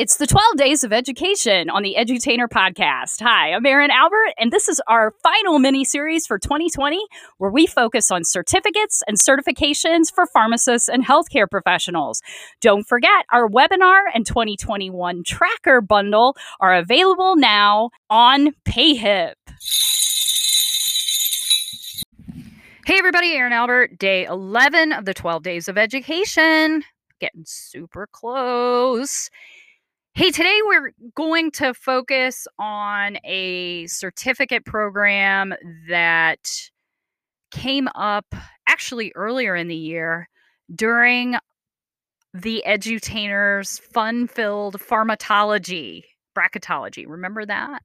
It's the 12 Days of Education on the Edutainer podcast. Hi, I'm Erin Albert, and this is our final mini series for 2020, where we focus on certificates and certifications for pharmacists and healthcare professionals. Don't forget, our webinar and 2021 tracker bundle are available now on PayHip. Hey, everybody, Erin Albert, day 11 of the 12 Days of Education. Getting super close. Hey, today we're going to focus on a certificate program that came up actually earlier in the year during the edutainer's fun filled Pharmatology bracketology. Remember that?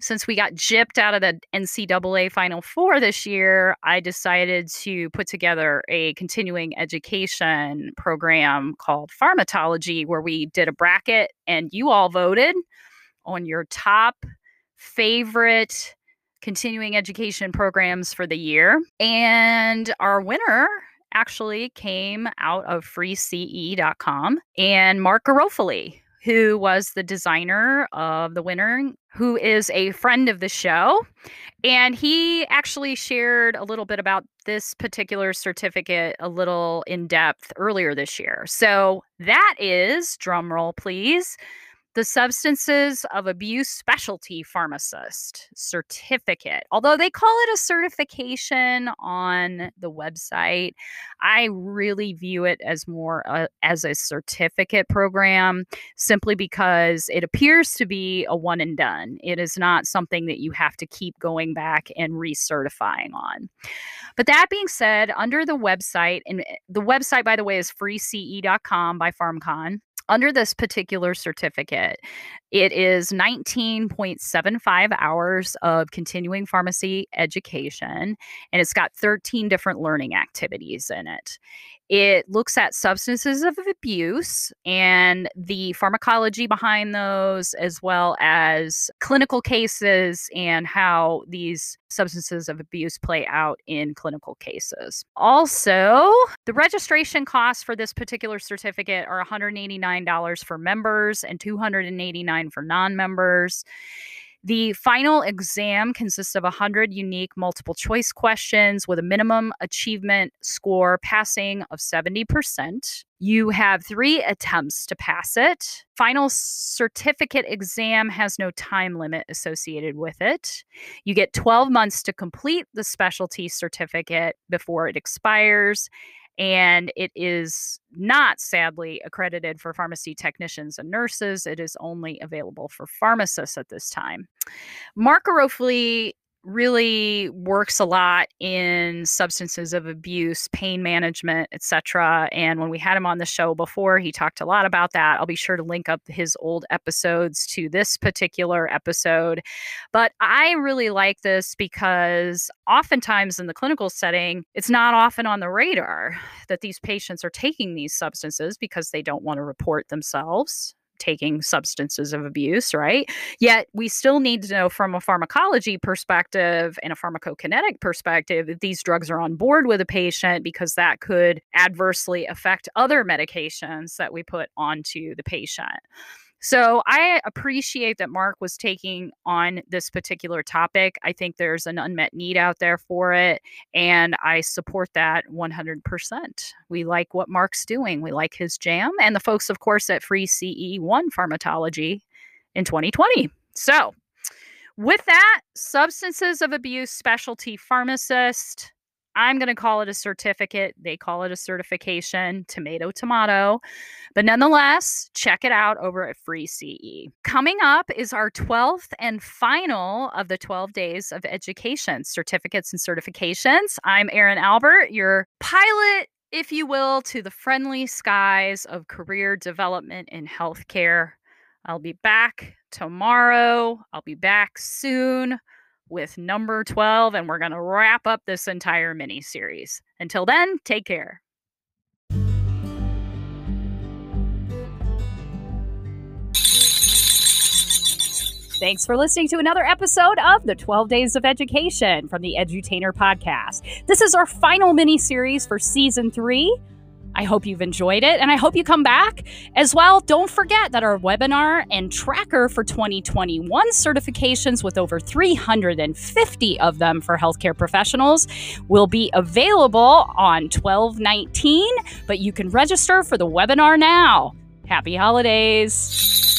Since we got gypped out of the NCAA Final Four this year, I decided to put together a continuing education program called Pharmatology, where we did a bracket and you all voted on your top favorite continuing education programs for the year. And our winner actually came out of freece.com and Mark Garofoli, who was the designer of the winner, who is a friend of the show. And he actually shared a little bit about this particular certificate a little in depth earlier this year. So that is, drumroll please, the Substances of Abuse Specialty Pharmacist certificate. Although they call it a certification on the website, I really view it as more uh, as a certificate program simply because it appears to be a one and done. It is not something that you have to keep going back and recertifying on. But that being said, under the website, and eh, the website, by the way, is freece.com by PharmCon under this particular certificate, it is 19.75 hours of continuing pharmacy education, and it's got 13 different learning activities in it. It looks at substances of abuse and the pharmacology behind those, as well as clinical cases and how these substances of abuse play out in clinical cases. Also, the registration costs for this particular certificate are $189 for members and $289 for non members. The final exam consists of 100 unique multiple choice questions with a minimum achievement score passing of 70%. You have three attempts to pass it. Final certificate exam has no time limit associated with it. You get 12 months to complete the specialty certificate before it expires and it is not sadly accredited for pharmacy technicians and nurses. It is only available for pharmacists at this time. Mark really works a lot in substances of abuse, pain management, etc. And when we had him on the show before, he talked a lot about that. I'll be sure to link up his old episodes to this particular episode. But I really like this because oftentimes in the clinical setting, it's not often on the radar that these patients are taking these substances because they don't want to report themselves taking substances of abuse, right? Yet we still need to know from a pharmacology perspective and a pharmacokinetic perspective that these drugs are on board with a patient because that could adversely affect other medications that we put onto the patient. So I appreciate that Mark was taking on this particular topic. I think there's an unmet need out there for it, and I support that 100%. We like what Mark's doing, we like his jam, and the folks, of course, at Free CE1 Pharmatology in 2020. So, with that, substances of abuse specialty pharmacist I'm going to call it a certificate. They call it a certification, tomato, tomato. But nonetheless, check it out over at Free CE. Coming up is our 12th and final of the 12 days of education, certificates and certifications. I'm Erin Albert, your pilot, if you will, to the friendly skies of career development in healthcare. I'll be back tomorrow. I'll be back soon with number 12, and we're going to wrap up this entire mini series. Until then, take care. Thanks for listening to another episode of the 12 Days of Education from the Edutainer podcast. This is our final mini series for season three. I hope you've enjoyed it and I hope you come back as well. Don't forget that our webinar and tracker for 2021 certifications, with over 350 of them for healthcare professionals, will be available on 1219, but you can register for the webinar now. Happy holidays.